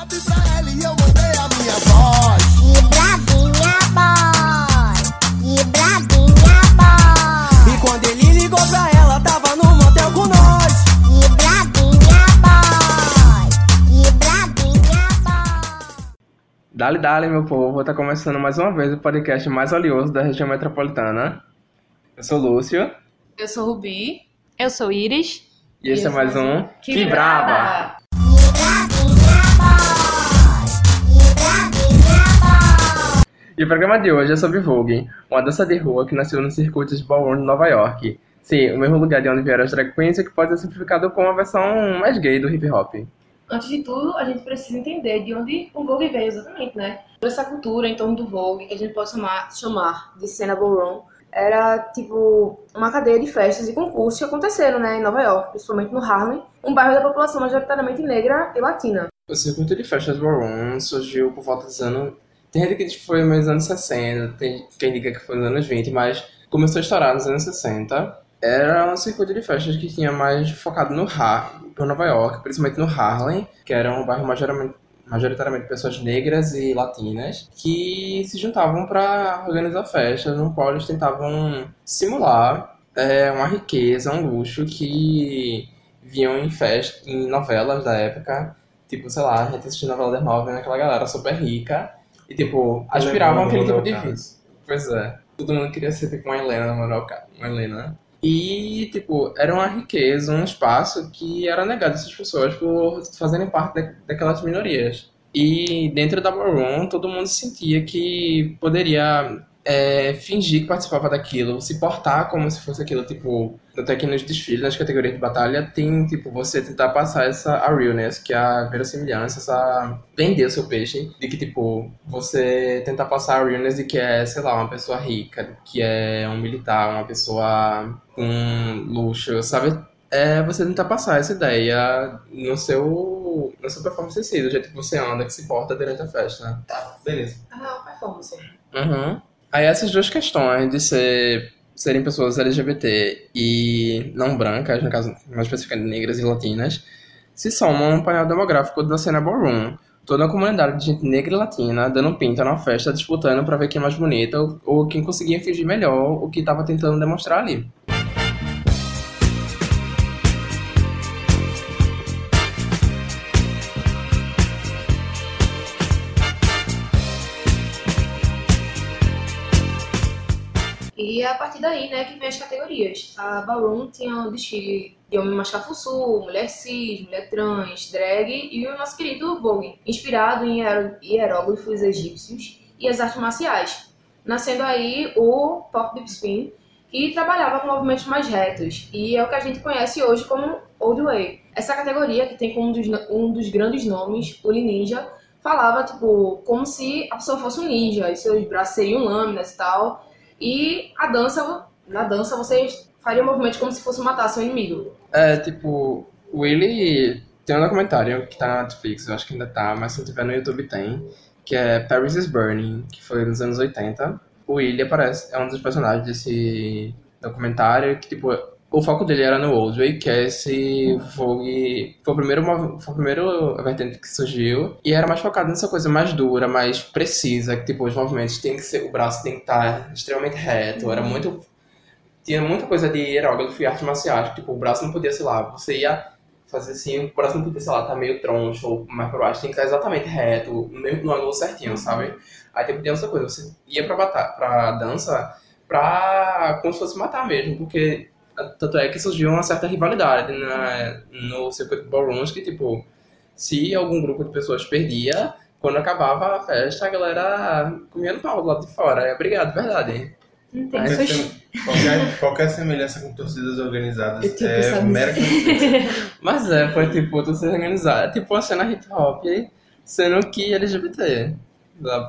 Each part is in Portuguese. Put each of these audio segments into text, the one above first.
WhatsApp pra ela e eu mandei a minha voz. Que bravinha boy, que bravinha boy, E quando ele ligou pra ela, tava no motel com nós. que bravinha boy, que bravinha boy. Dale, dale, meu povo. Tá começando mais uma vez o podcast mais valioso da região metropolitana. Eu sou Lúcio Eu sou Rubi. Eu sou Iris. e esse é mais um Que Braba! E o programa de hoje é sobre Vogue, uma dança de rua que nasceu no circuito de ballroom de Nova York. Sim, o mesmo lugar de onde vieram as drag queens e que pode ser simplificado como uma versão mais gay do hip hop. Antes de tudo, a gente precisa entender de onde o Vogue veio exatamente, né? Toda essa cultura em torno do Vogue, que a gente pode chamar, chamar de cena ballroom, era tipo uma cadeia de festas e concursos que aconteceram, né, em Nova York, principalmente no Harlem, um bairro da população majoritariamente negra e latina. O circuito de festas ballroom surgiu por volta dos anos... Tem gente que diz que foi nos anos 60, tem quem diga que foi nos anos 20, mas começou a estourar nos anos 60. Era um circuito de festas que tinha mais focado no Har por Nova York, principalmente no Harlem, que era um bairro majoritariamente, majoritariamente pessoas negras e latinas, que se juntavam para organizar festas, no qual eles tentavam simular é, uma riqueza, um luxo que viam em festas, em novelas da época, Tipo, sei lá, a gente assistia novela das nove, aquela galera super rica. E, tipo, aspiravam aquele tipo de vida. Pois é. Todo mundo queria ser, tipo, uma Helena na moral, cara. Uma Helena. E, tipo, era uma riqueza, um espaço que era negado a essas pessoas por fazerem parte da- daquelas minorias. E dentro da ballroom, todo mundo sentia que poderia é, fingir que participava daquilo, se portar como se fosse aquilo, tipo, tanto é que nos desfiles, nas categorias de batalha, tem, tipo, você tentar passar essa a realness, que é a verossimilhança, essa vender o seu peixe, de que, tipo, você tentar passar a realness de que é, sei lá, uma pessoa rica, que é um militar, uma pessoa com luxo, sabe? É você tentar passar essa ideia no seu, na sua performance em si, do jeito que você anda, que se porta durante a festa, né? Tá, beleza. Ah, performance. Uhum. Aí essas duas questões de ser, serem pessoas LGBT e não brancas, no caso, mais especificamente negras e latinas, se somam a um painel demográfico da cena ballroom. Toda uma comunidade de gente negra e latina dando pinta na festa, disputando pra ver quem é mais bonita ou, ou quem conseguia fingir melhor o que estava tentando demonstrar ali. Partir daí, né, que vem as categorias. A Ballroom tinha o desfile de homem mascafuçu, mulher cis, mulher trans, drag e o nosso querido Vogue, inspirado em hieróglifos egípcios e as artes marciais. Nascendo aí o Pop Deep Spin, que trabalhava com movimentos mais retos, e é o que a gente conhece hoje como Old Way. Essa categoria, que tem como um dos, um dos grandes nomes, o Ninja, falava, tipo, como se a pessoa fosse um ninja, e seus braços seriam lâminas e tal, e a dança, na dança você faria movimentos como se fosse matar seu inimigo. É, tipo, o Willy tem um documentário que tá na Netflix, eu acho que ainda tá, mas se não tiver no YouTube tem, que é Paris is Burning, que foi nos anos 80. O Willy aparece, é um dos personagens desse documentário, que, tipo, o foco dele era no Old Way, que é esse Vogue. Foi primeiro, foi o primeiro vertente que surgiu. E era mais focado nessa coisa mais dura, mais precisa, que tipo, os movimentos tem que ser. O braço tem que estar extremamente reto. Era muito. Tinha muita coisa de hieróglifo e arte marciais. Tipo, o braço não podia, sei lá, você ia fazer assim, o braço não podia, sei lá, tá meio troncho ou mais pra baixo, tem que estar exatamente reto, mesmo- no ângulo certinho, sabe? Aí tipo, tem essa coisa, você ia pra, pra dança pra como se fosse matar mesmo, porque tanto é que surgiu uma certa rivalidade na, no circuito de ballrooms que, tipo, se algum grupo de pessoas perdia, quando acabava a festa, a galera comia no pau do lado de fora. É obrigado, verdade. Mas Qualquer, qualquer semelhança com torcidas organizadas é mera. Mas é, foi tipo, tudo se organizar. É tipo uma cena hip hop, sendo que LGBT,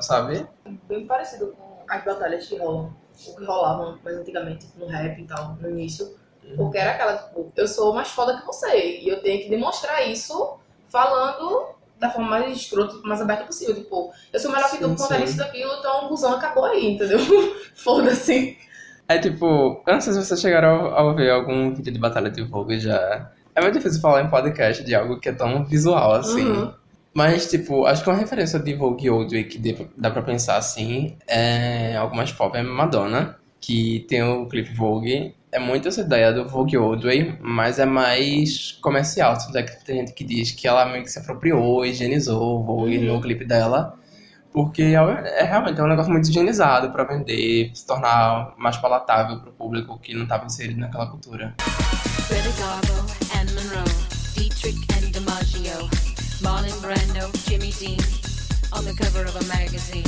sabe? bem parecido com as batalhas que rolam, ou que rolavam mais antigamente, no rap e tal, no início. Porque era aquela, tipo, eu sou mais foda que você, e eu tenho que demonstrar isso falando da forma mais escrota, mais aberta possível. Tipo, eu sou melhor que tu por conta disso daquilo, então o busão acabou aí, entendeu? Foda-se. É tipo, eu não sei se vocês chegaram a ver algum vídeo de batalha de Vogue já. É muito difícil falar em podcast de algo que é tão visual assim. Uhum. Mas, tipo, acho que uma referência de Vogue Oldway que dá pra pensar assim é algo mais pop é Madonna, que tem o clipe Vogue. É muito essa ideia do Vogue Oldway, mas é mais comercial. Tanto é que tem gente que diz que ela meio que se apropriou, higienizou o Vogue no clipe dela. Porque é é realmente é um negócio muito higienizado pra vender, se tornar mais palatável pro público que não estava inserido naquela cultura. And Monroe, Dietrich and DiMaggio, Marlon Brando, Jimmy Dean, on the cover of a magazine.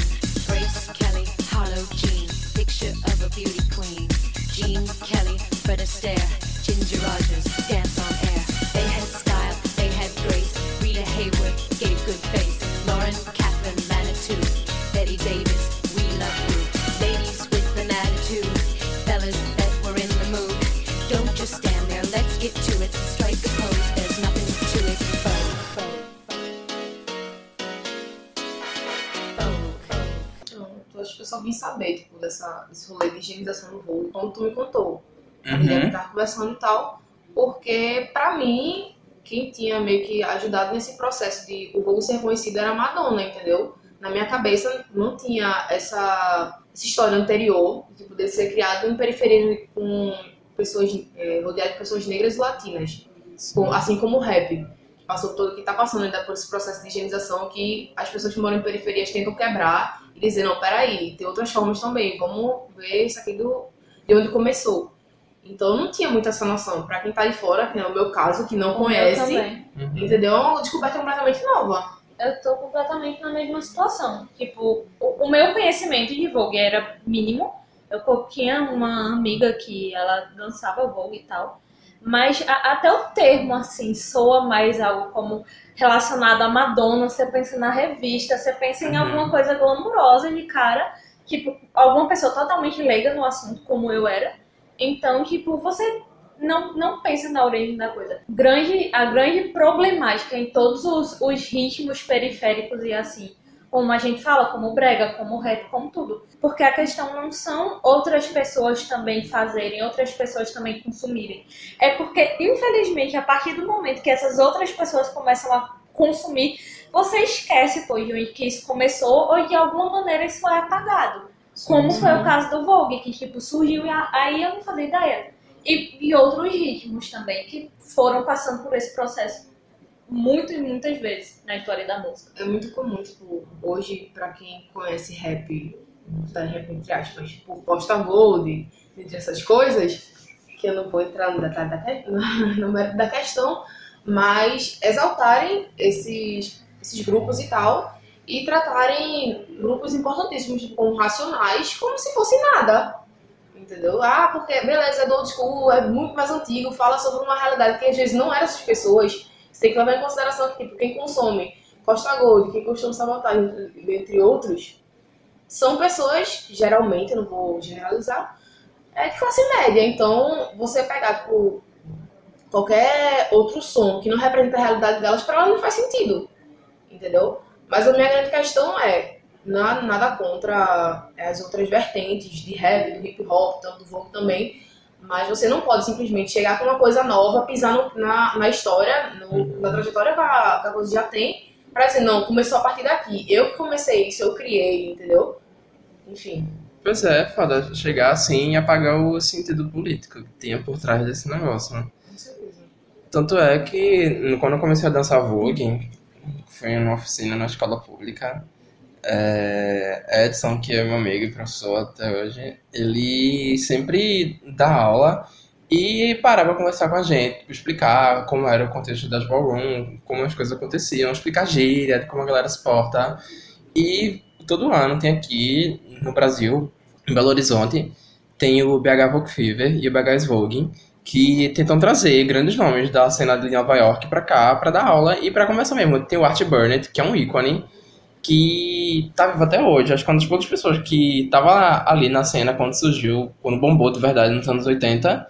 Grace Kelly, Harlow Jean, picture of a beauty queen. Jean Kelly, Fred Astaire, Ginger Rogers, dance on air. They had style, they had grace. Rita Hayworth gave good face. Lauren Catherine Manitou, Betty Davis, saber, tipo, dessa, desse rolê de higienização no voo quando tu me contou. A Uhum. gente tava conversando e tal, porque pra mim, quem tinha meio que ajudado nesse processo de o voo ser conhecido era a Madonna, entendeu? Na minha cabeça não tinha essa, essa história anterior, de poder ser criado em periferia com pessoas, é, rodeado de pessoas negras e latinas. Com- assim como o rap, passou todo, que tá passando ainda por esse processo de higienização que as pessoas que moram em periferias tentam quebrar e dizer, não, peraí, tem outras formas também, vamos ver isso aqui do, de onde começou. Então não tinha muito essa noção. Pra quem tá de fora, que é o meu caso, que não Eu conhece. Uhum. entendeu? É uma descoberta completamente nova. Eu tô completamente na mesma situação. Tipo, o, o meu conhecimento de Vogue era mínimo. Eu tinha uma amiga que ela dançava Vogue e tal. Mas a- até o termo, assim, soa mais algo como relacionado à Madonna. Você pensa na revista, você pensa em Uhum. alguma coisa glamurosa de cara. Tipo, alguma pessoa totalmente leiga no assunto, como eu era. Então, tipo, você não, não pensa na origem da coisa. Grande, a grande problemática em todos os, os ritmos periféricos e assim, como a gente fala, como brega, como rap, como tudo. Porque a questão não são outras pessoas também fazerem, outras pessoas também consumirem. É porque, infelizmente, a partir do momento que essas outras pessoas começam a consumir, você esquece, pô, de onde que isso começou ou de alguma maneira isso é apagado. Como foi o caso do Vogue, que tipo, surgiu e aí eu não fazia ideia. E, e outros ritmos também, que foram passando por esse processo muito e muitas vezes na história da música. É muito comum, tipo, hoje, pra quem conhece rap, botar rap entre aspas, por Posta Gold, entre essas coisas, que eu não vou entrar no detalhe no mérito da questão, mas exaltarem esses, esses grupos e tal, e tratarem grupos importantíssimos tipo, como racionais como se fosse nada. Entendeu? Ah, porque beleza, é do old school, é muito mais antigo, fala sobre uma realidade que às vezes não era essas pessoas. Você tem que levar em consideração que tipo, quem consome Costa Gold, quem consome Sabotagem, entre outros, são pessoas, geralmente, eu não vou generalizar, é de classe média. Então, você pegar, tipo, qualquer outro som que não representa a realidade delas, para elas não faz sentido. Entendeu? Mas a minha grande questão é, na- nada contra as outras vertentes de rap, do hip hop, tanto do Vogue também, mas você não pode simplesmente chegar com uma coisa nova, pisar no- na, na história, no- na trajetória que a, que a coisa já tem, pra dizer, não, começou a partir daqui. Eu que comecei isso, eu criei, entendeu? Enfim. Pois é, foda chegar assim e apagar o sentido político que tinha por trás desse negócio, né? Com certeza. Tanto é que quando eu comecei a dançar Vogue, foi em uma oficina na escola pública, é, Edson, que é meu amigo e professor até hoje, ele sempre dá aula e parava pra conversar com a gente, explicar como era o contexto das ballroom, como as coisas aconteciam, explicar gíria, como a galera se porta. E todo ano tem aqui no Brasil, em Belo Horizonte, tem o BH Vogue Fever e o BH Vogue, que tentam trazer grandes nomes da cena de Nova York pra cá, pra dar aula e pra conversar mesmo. Tem o Art Burnett, que é um ícone, que tá vivo até hoje. Acho que é uma das poucas pessoas que tava ali na cena quando surgiu, quando bombou de verdade nos anos 80,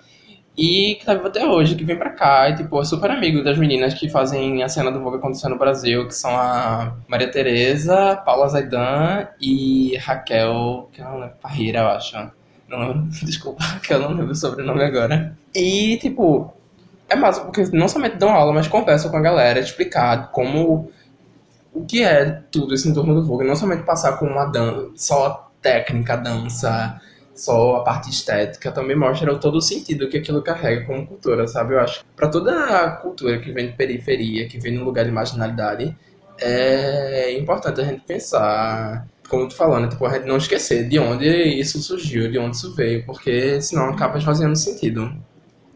e que tá vivo até hoje, que vem pra cá e, tipo, é super amigo das meninas que fazem a cena do Vogue acontecer no Brasil, que são a Maria Tereza, Paula Zaidan e Raquel, que não lembro, Parreira, eu acho. Não lembro, desculpa, que eu não lembro o sobrenome agora. E, tipo, é massa, porque não somente dão aula, mas conversam com a galera, explicar como o que é tudo isso em torno do Vogue. Não somente passar com uma dança, só a técnica, a dança, só a parte estética, também mostra todo o sentido que aquilo carrega como cultura, sabe? Eu acho que pra toda a cultura que vem de periferia, que vem num lugar de marginalidade, é importante a gente pensar, como tu falando, tipo, a gente não esquecer de onde isso surgiu, de onde isso veio, porque senão acaba esvaziando sentido.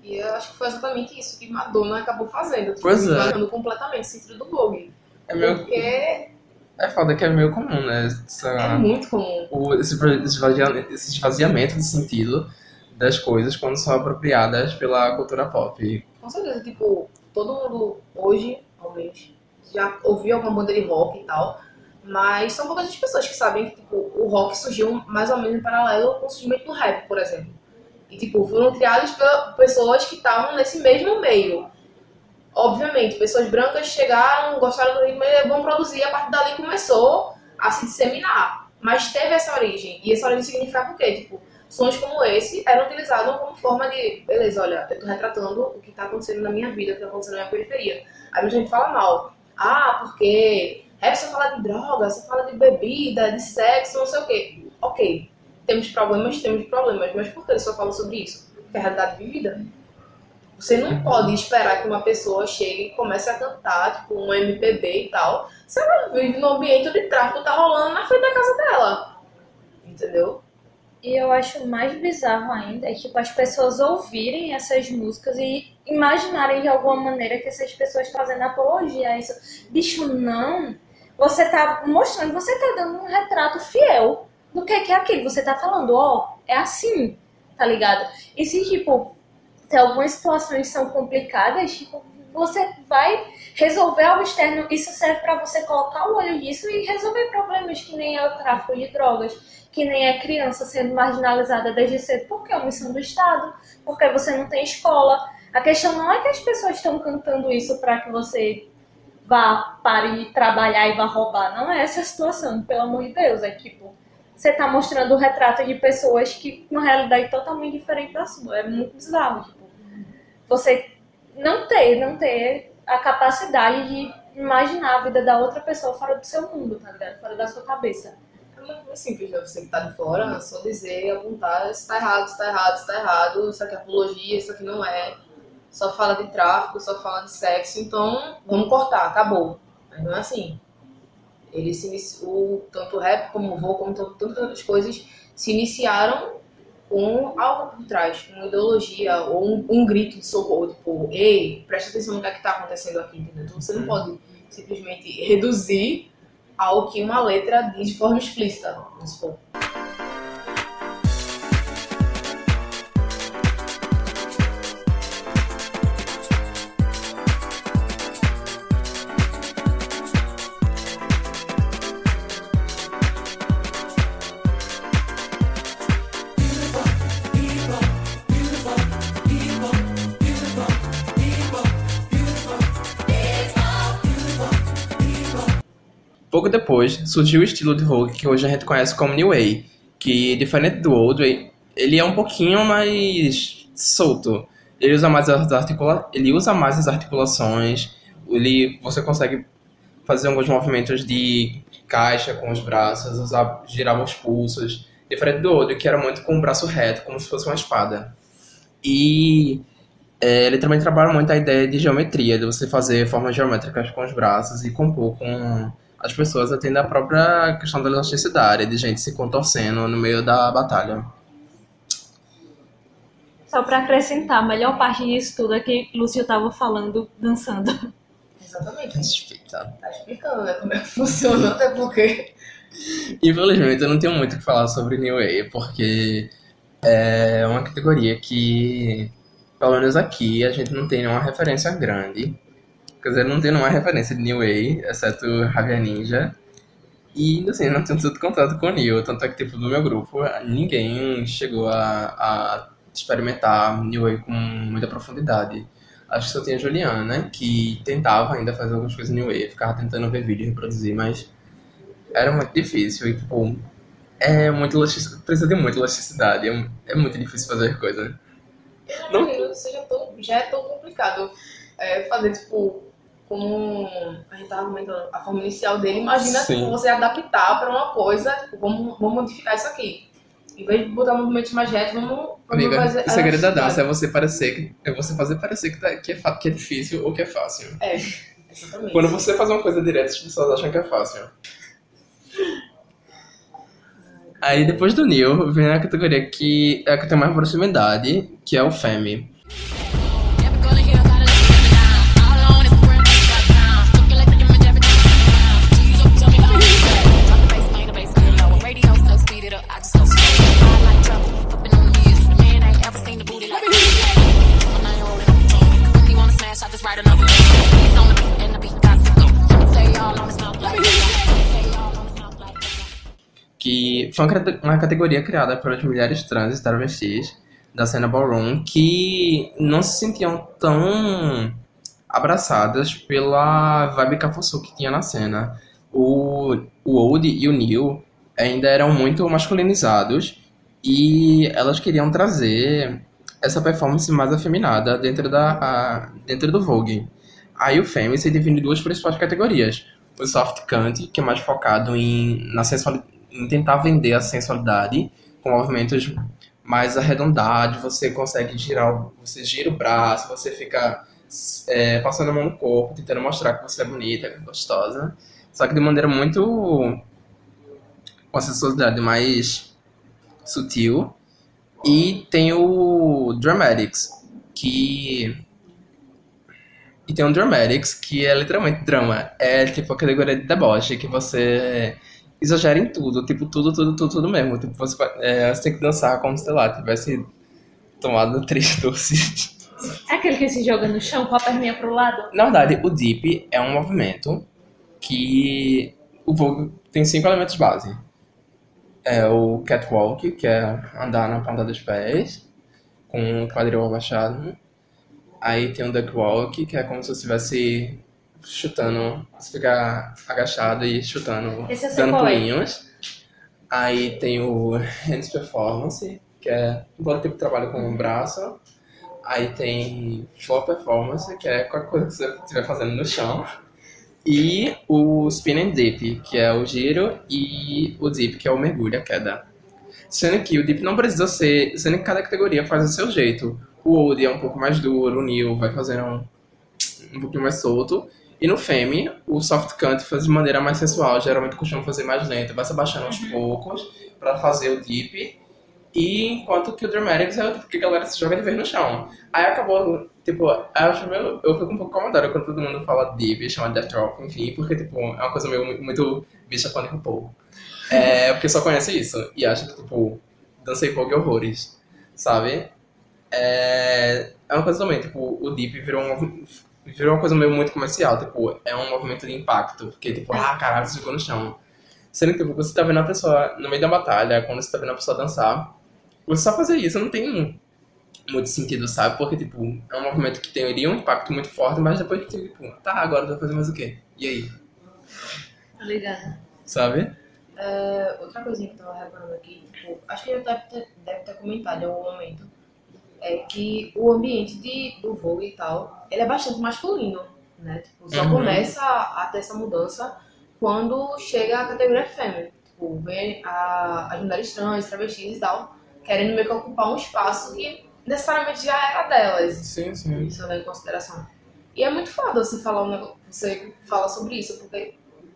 E eu acho que foi exatamente isso que Madonna acabou fazendo. Tipo, Pois é. completamente o sentido do Vogue. É meio, Porque é foda que é meio comum, né? Essa- é muito comum. o, esse esvaziamento, esse esvaziamento de sentido das coisas quando são apropriadas pela cultura pop. Com certeza, tipo, todo mundo hoje, ao menos, já ouviu alguma banda de rock e tal, mas são poucas as pessoas que sabem que tipo, o rock surgiu mais ou menos em paralelo com o surgimento do rap, por exemplo. E tipo, foram criados por pessoas que estavam nesse mesmo meio. Obviamente, pessoas brancas chegaram, gostaram do ritmo e vão produzir, a partir dali começou a se disseminar. Mas teve essa origem. E essa origem significa o quê? Tipo, sons como esse eram utilizados como forma de, beleza, olha, eu tô retratando o que tá acontecendo na minha vida, o que tá acontecendo na minha periferia. Aí muita gente fala mal. Ah, porque rap só fala de droga, só fala de bebida, de sexo, não sei o quê. Ok, temos problemas, temos problemas, mas por que eles só falam sobre isso? Porque é a realidade vivida. Você não pode esperar que uma pessoa chegue e comece a cantar, tipo, um MPB e tal, se ela vive no ambiente onde tráfico tá rolando na frente da casa dela. Entendeu? E eu acho mais bizarro ainda é tipo as pessoas ouvirem essas músicas e imaginarem de alguma maneira que essas pessoas estão fazendo apologia a isso. Bicho, não. Você tá mostrando, você tá dando um retrato fiel do que que é aquilo. Você tá falando, ó, é assim, tá ligado? E se, tipo, tem algumas situações são complicadas, tipo, você vai resolver algo externo. Isso serve pra você colocar o olho nisso e resolver problemas que nem é o tráfico de drogas que nem é criança sendo marginalizada desde cedo porque é uma missão do Estado, porque você não tem escola. A questão não é que as pessoas estão cantando isso para que você vá pare de trabalhar e vá roubar. Não é essa a situação, pelo amor de Deus. É tipo, você tá mostrando o retrato de pessoas que, na realidade, é totalmente diferente da sua. É muito bizarro. Você não ter, não ter a capacidade de imaginar a vida da outra pessoa fora do seu mundo, tá ligado? Fora da sua cabeça. É muito simples, né? Você que tá de fora, é só dizer, apontar, isso tá errado, isso tá errado, isso tá errado, isso aqui é apologia, isso aqui não é. Só fala de tráfico, só fala de sexo, então vamos cortar, acabou. Mas não é assim. Ele se iniciou, tanto o rap como o voo, como tantas outras coisas, se iniciaram com algo por trás, uma ideologia ou um, um grito de socorro, tipo, ei, presta atenção no que é que tá acontecendo aqui, entendeu? Então você não pode simplesmente reduzir ao que uma letra diz de forma explícita, vamos supor. Pouco depois, surgiu o estilo de Vogue que hoje a gente conhece como New Way, que, diferente do Old Way, ele é um pouquinho mais solto. Ele usa mais as, articula... ele usa mais as articulações, ele... você consegue fazer alguns movimentos de caixa com os braços, usar, girar os pulsos. Diferente do Old, que era muito com o braço reto, como se fosse uma espada. E é, ele também trabalha muito a ideia de geometria, de você fazer formas geométricas com os braços e compor com as pessoas atendem a própria questão da elasticidade, de gente se contorcendo no meio da batalha. Só pra acrescentar, a melhor parte disso tudo é que Lúcio tava falando, dançando. Exatamente. Suspeita. Tá explicando, né, como é que funciona, até porque... Infelizmente, eu não tenho muito o que falar sobre New Wave, porque é uma categoria que, pelo menos aqui, a gente não tem nenhuma referência grande. Quer dizer, não tem nenhuma referência de New Wave, exceto Javier Ninja. E, assim, não tenho tanto contato com o New, tanto é que, tipo, do meu grupo, ninguém chegou a, a experimentar New Wave com muita profundidade. Acho que só tinha a Juliana, né, que tentava ainda fazer algumas coisas New Wave, ficava tentando ver vídeo e reproduzir, mas era muito difícil e, tipo, é muito elasticidade, precisa de muita elasticidade, é, é muito difícil fazer coisa. Não imagino que seja tão, já é tão complicado é, fazer, tipo, como a gente tava comentando, a forma inicial dele, imagina tipo, você adaptar pra uma coisa, tipo, vamos, vamos modificar isso aqui. Em vez de botar movimentos mais retos, vamos, vamos Amiga, fazer o segredo da dança é você parecer que é você fazer parecer que, tá- que, é, que é difícil ou que é fácil. É, exatamente. Quando você faz uma coisa direta, as pessoas acham que é fácil. Aí depois do New, vem a categoria que é a que tem mais proximidade, que é o Femi. Que foi uma cate- uma categoria criada pelas mulheres trans e travestis da cena ballroom que não se sentiam tão abraçadas pela vibe cafuçu que tinha na cena. O, o Old e o Neil ainda eram muito masculinizados e elas queriam trazer essa performance mais afeminada dentro, da, a- dentro do Vogue. Aí o Femme se divide em duas principais categorias. O soft cant, que é mais focado em, na sensualidade em tentar vender a sensualidade com movimentos mais arredondados, você consegue girar, o- você gira o braço, você fica é, passando a mão no corpo, tentando mostrar que você é bonita, que é gostosa, só que de maneira muito com a sensualidade mais sutil. E tem o Dramatics, que e tem um Dramatics, que é literalmente drama. É tipo a categoria de deboche, que você exagera em tudo, tipo, tudo, tudo, tudo, tudo mesmo. Tipo, você, é, você tem que dançar como, sei lá, tivesse tomado três doces. É aquele que se joga no chão com a perninha pro lado? Na verdade, o Deep é um movimento que o Vogue tem cinco elementos base. É o Catwalk, que é andar na ponta dos pés, com o quadril abaixado. Aí tem o Duckwalk, que é como se você estivesse chutando, você fica agachado e chutando, sei dando qual é. pulinhos. Aí tem o Hands Performance, que é igual tipo de trabalho com o braço. Aí tem Floor Performance, que é qualquer coisa que você estiver fazendo no chão. E o Spin and Dip, que é o giro, e o Dip, que é o mergulho, a queda. Sendo que o Dip não precisa ser. Sendo que cada categoria faz do seu jeito. O Old é um pouco mais duro, o New vai fazendo um, um pouquinho mais solto. E no Femi, o Soft Cant faz de maneira mais sensual. Geralmente costuma fazer mais lento, vai se abaixando aos poucos pra fazer o Dip. E enquanto que o Dramatics é o tipo que a galera se joga de vez no chão. Aí acabou, tipo, eu acho meio, eu fico um pouco incomodado quando todo mundo fala Dip, chama Death Drop, enfim, porque, tipo, é uma coisa meio muito bicha fã de RuPaul. É, porque só conhece isso e acha que, tipo, dancei Vogue horrores, sabe? É, é uma coisa também, tipo, o Deep virou um virou uma coisa meio muito comercial, tipo, é um movimento de impacto, porque, tipo, ah, caralho, você ficou no chão. Sendo que tipo, você tá vendo a pessoa no meio da batalha, quando você tá vendo a pessoa dançar, você só fazer isso não tem muito sentido, sabe? Porque, tipo, é um movimento que teria um impacto muito forte, mas depois que, tipo, tá, agora vai fazer mais o quê? E aí? Tá ligado? Sabe? É, outra coisinha que eu tava reparando aqui, tipo, acho que eu deve ter, deve ter comentado em algum momento, é que o ambiente de, do Vogue e tal, ele é bastante masculino, né? Tipo, só Uhum. começa a, a ter essa mudança quando chega a categoria fêmea. Tipo, vem a, as mulheres trans, travestis e tal, querendo meio que ocupar um espaço que necessariamente já era delas. Sim, sim. Isso eu levo em consideração. E é muito foda você falar um negócio, você falar sobre isso, porque,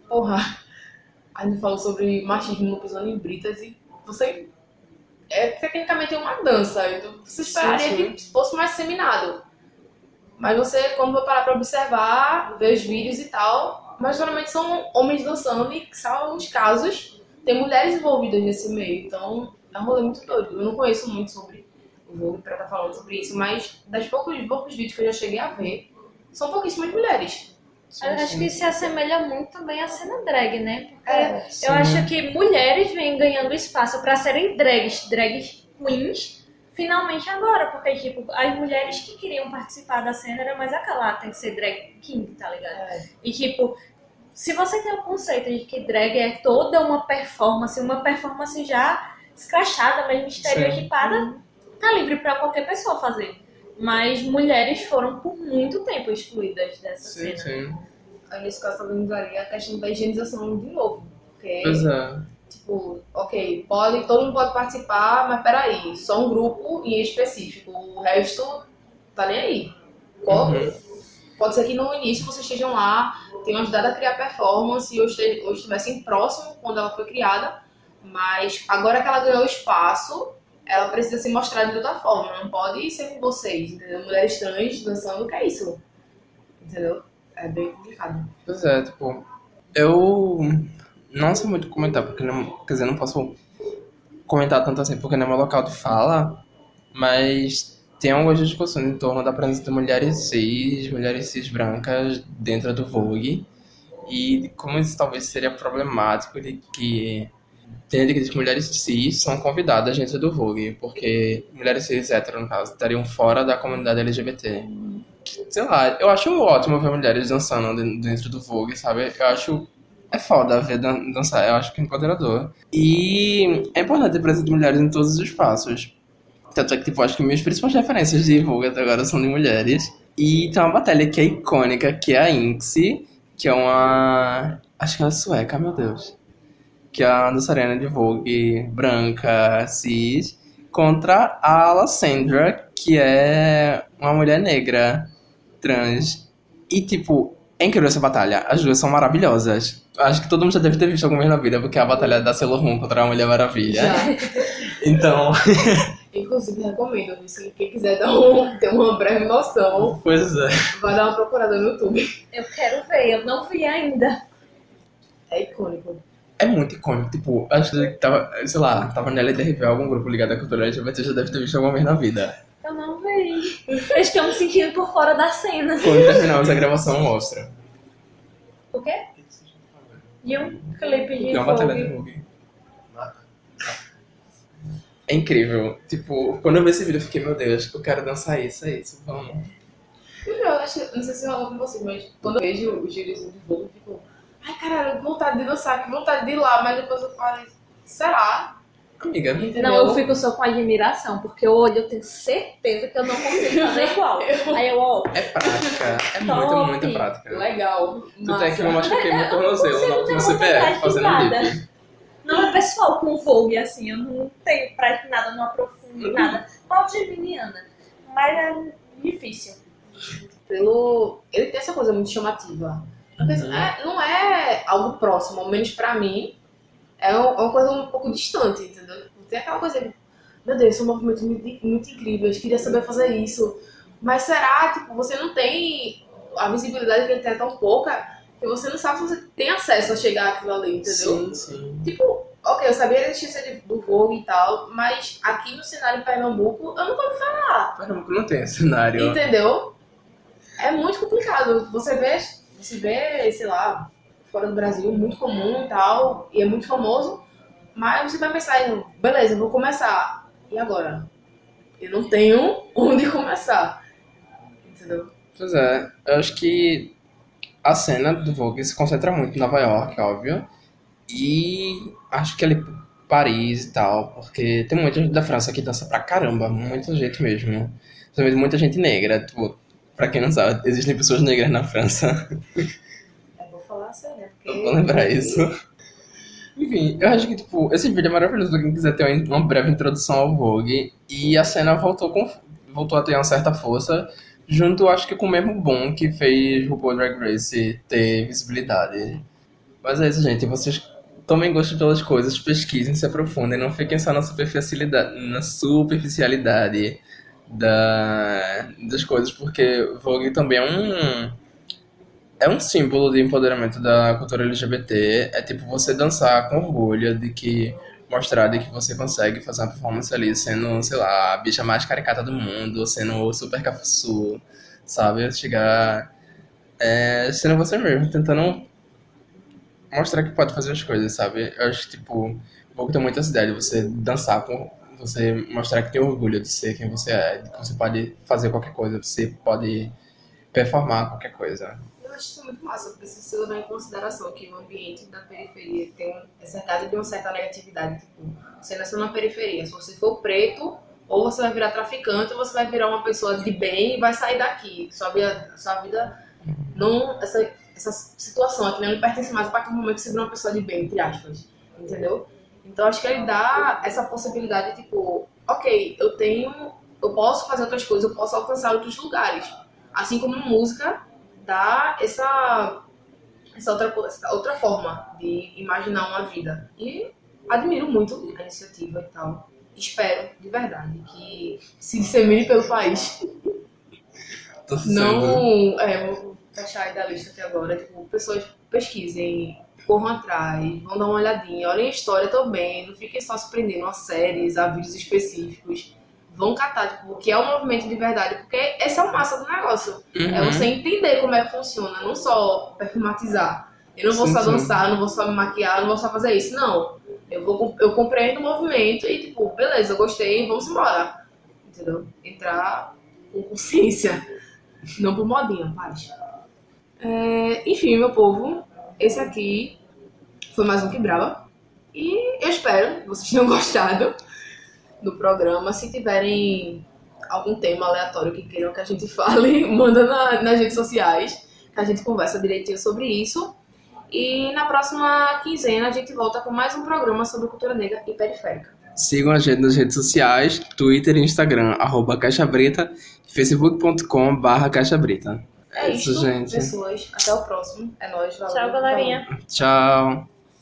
porra, a gente falou sobre machismo no pisando em britas e você é tecnicamente uma dança. Então você esperaria Sim, sim. que fosse mais seminado. Mas você, quando vai parar pra observar, ver os vídeos e tal, mas geralmente são homens dançando e são alguns casos, tem mulheres envolvidas nesse meio. Então é um rolê muito doido. Eu não conheço muito sobre o Vogue pra estar falando sobre isso, mas das poucos, poucos vídeos que eu já cheguei a ver, são pouquíssimas mulheres. Sim, Eu acho sim. que se assemelha muito também à cena drag, né? Porque É, eu acho que mulheres vêm ganhando espaço pra serem drags, drags queens, finalmente agora. Porque, tipo, as mulheres que queriam participar da cena era mais aquela, ah, tem que ser drag king, tá ligado? É. E, tipo, se você tem o conceito de que drag é toda uma performance, uma performance já escrachada, mesmo estereotipada, tá livre pra qualquer pessoa fazer. Mas mulheres foram por muito tempo excluídas dessa Sim, cena. sim. Aí nesse caso também usaria a questão da higienização de novo. Porque, Pois é. tipo, ok, pode, todo mundo pode participar, mas peraí, só um grupo em específico. O resto tá nem aí. Qual- Uhum. Pode ser que no início vocês estejam lá, tenham ajudado a criar performance ou este- ou estivessem próximo quando ela foi criada, mas agora que ela ganhou espaço, ela precisa se mostrar de outra forma. Não pode ser com vocês, entendeu? Mulheres trans dançando, que é isso? Entendeu? É bem complicado. Pois é, tipo, eu não sei muito comentar, porque não, quer dizer, não posso comentar tanto assim, porque não é meu local de fala, mas tem algumas discussões em torno da presença de mulheres cis, mulheres cis brancas dentro do Vogue, e como isso talvez seria problemático de que tem de que mulheres cis são convidadas dentro do Vogue, porque mulheres cis hétero, no caso, estariam fora da comunidade LGBT. Sei lá, eu acho ótimo ver mulheres dançando de- dentro do Vogue, sabe? Eu acho. É foda ver dan- dançar, eu acho que é empoderador. E é importante ter presença de mulheres em todos os espaços. Tanto é que, tipo, acho que minhas principais referências de Vogue até agora são de mulheres. E tem uma batalha que é icônica, que é a Inxie, que é uma. Acho que ela é sueca, meu Deus. Que é a dançarina de Vogue branca, cis, contra a Alessandra, que é uma mulher negra, trans. E, tipo, é incrível essa batalha. As duas são maravilhosas. Acho que todo mundo já deve ter visto alguma vez na vida, porque é a batalha da Sailor Moon contra a Mulher Maravilha. Então, Inclusive, recomendo, se quem quiser dar um, ter uma breve noção, pois é. vai dar uma procurada no YouTube. Eu quero ver, eu não vi ainda. É icônico. É muito icônico. Tipo, acho que tava, sei lá, tava na LDRV, algum grupo ligado à cultura LGBT já deve ter visto alguma vez na vida. Eu não vi. Eu estou me sentindo por fora da cena. Quando terminarmos a gravação, mostra. O quê? E um clipe de uma batalha de Vogue. Vogue. É incrível. Tipo, quando eu vi esse vídeo, eu fiquei, meu Deus, eu quero dançar isso, é isso, vamos. Eu acho, não sei se rolou com você, mas quando eu vejo os vídeos de voo, eu fico, ai caralho, que vontade de dançar, que vontade de ir lá, mas depois eu falo, será? Amiga, Entendeu? Não, eu fico só com admiração, porque eu olho, eu tenho certeza que eu não consigo fazer igual. Aí eu, ó, é prática. É Top. muita, muita prática. Legal. Tu tem que eu machuquei meu tornozelo Você no não último tem vontade CPF de fazendo nada. dip. não é pessoal com Vogue, assim, eu não tenho prática nada, não aprofundo nada. Pode Geminiana, mas é difícil. Pelo... Ele tem essa coisa muito chamativa. Uhum. é, não é algo próximo, ao menos pra mim, é um- é uma coisa um pouco distante, entendeu? Tem aquela coisa meu Deus, são movimentos muito, muito incríveis, queria saber fazer isso. Mas será, tipo, você não tem a visibilidade que ele tem é tão pouca que você não sabe se você tem acesso a chegar àquilo ali, entendeu? Sim, sim. Tipo, ok, eu sabia da existência do Vogue e tal, mas aqui no cenário de Pernambuco eu nunca ouvi falar. Pernambuco não tem cenário. Entendeu? É muito complicado. Você vê, você vê, sei lá, fora do Brasil, muito comum e tal, e é muito famoso, mas você vai pensar, beleza, vou começar. E agora? Eu não tenho onde começar. Entendeu? Pois é, eu acho que a cena do Vogue se concentra muito em Nova York, óbvio. E acho que ali Paris e tal, porque tem muita gente da França que dança pra caramba, muita gente mesmo. Principalmente muita gente negra. Tipo, pra quem não sabe, existem pessoas negras na França. Eu vou falar a sério, Eu vou porque. lembrar isso. Enfim, eu acho que, tipo, esse vídeo é maravilhoso pra quem quiser ter uma uma breve introdução ao Vogue. E a cena voltou, com, voltou a ter uma certa força, junto, acho que, com o mesmo boom que fez RuPaul Drag Race ter visibilidade. Mas é isso, gente. Vocês tomem gosto pelas coisas, pesquisem, se aprofundem, não fiquem só na superficialidade, na superficialidade da, das coisas, porque Vogue também é um é um símbolo de empoderamento da cultura LGBT. É tipo você dançar com orgulho de que mostrar de que você consegue fazer uma performance ali sendo, sei lá, a bicha mais caricata do mundo, sendo o super cafuçu, sabe? Chegar é, sendo você mesmo, tentando mostrar que pode fazer as coisas, sabe? Eu acho que, tipo, vou ter muita essa ideia de você dançar com você mostrar que tem orgulho de ser quem você é, de que você pode fazer qualquer coisa, você pode performar qualquer coisa. Eu acho isso muito massa, porque se você levar em consideração que o ambiente da periferia tem é cercado de uma certa negatividade. Tipo, você nasceu na periferia, se você for preto Ou você vai virar traficante, ou você vai virar uma pessoa de bem e vai sair daqui. Sua vida, sua vida não. Essa, essa situação aqui não pertence mais a partir do momento que você vira uma pessoa de bem, entre aspas. Entendeu? Então acho que ele dá essa possibilidade, tipo, ok, eu tenho. Eu posso fazer outras coisas, eu posso alcançar outros lugares. Assim como música dá essa, essa outra, essa outra forma de imaginar uma vida. E admiro muito a iniciativa e tal. Espero, de verdade, que se dissemine pelo país. Não, é, vou fechar aí da lista até agora. Tipo, pessoas pesquisem, corram atrás, vão dar uma olhadinha, olhem a história também, não fiquem só se prendendo a séries, a vídeos específicos. Vão catar, tipo, o que é o movimento de verdade, porque esse é o massa do negócio. É Uhum. você entender como é que funciona, não só performatizar. Eu não vou Sim, só sim. dançar, eu não vou só me maquiar, não vou só fazer isso. Não. Eu, vou, eu compreendo o movimento e, tipo, beleza, eu gostei, vamos embora. Entendeu? Entrar com consciência. Não por modinha, paz. É, enfim, meu povo, esse aqui foi mais um que brava. E eu espero que vocês tenham gostado do programa. Se tiverem algum tema aleatório que queiram que a gente fale, manda na- nas redes sociais, que a gente conversa direitinho sobre isso. E na próxima quinzena a gente volta com mais um programa sobre cultura negra e periférica. Sigam a gente nas redes sociais, Twitter e Instagram, arroba Caixa Brita, facebook.com barra Caixa. É Isso, isso, gente. pessoas. Até o próximo. É nóis. valeu. Tchau, galerinha. Tchau.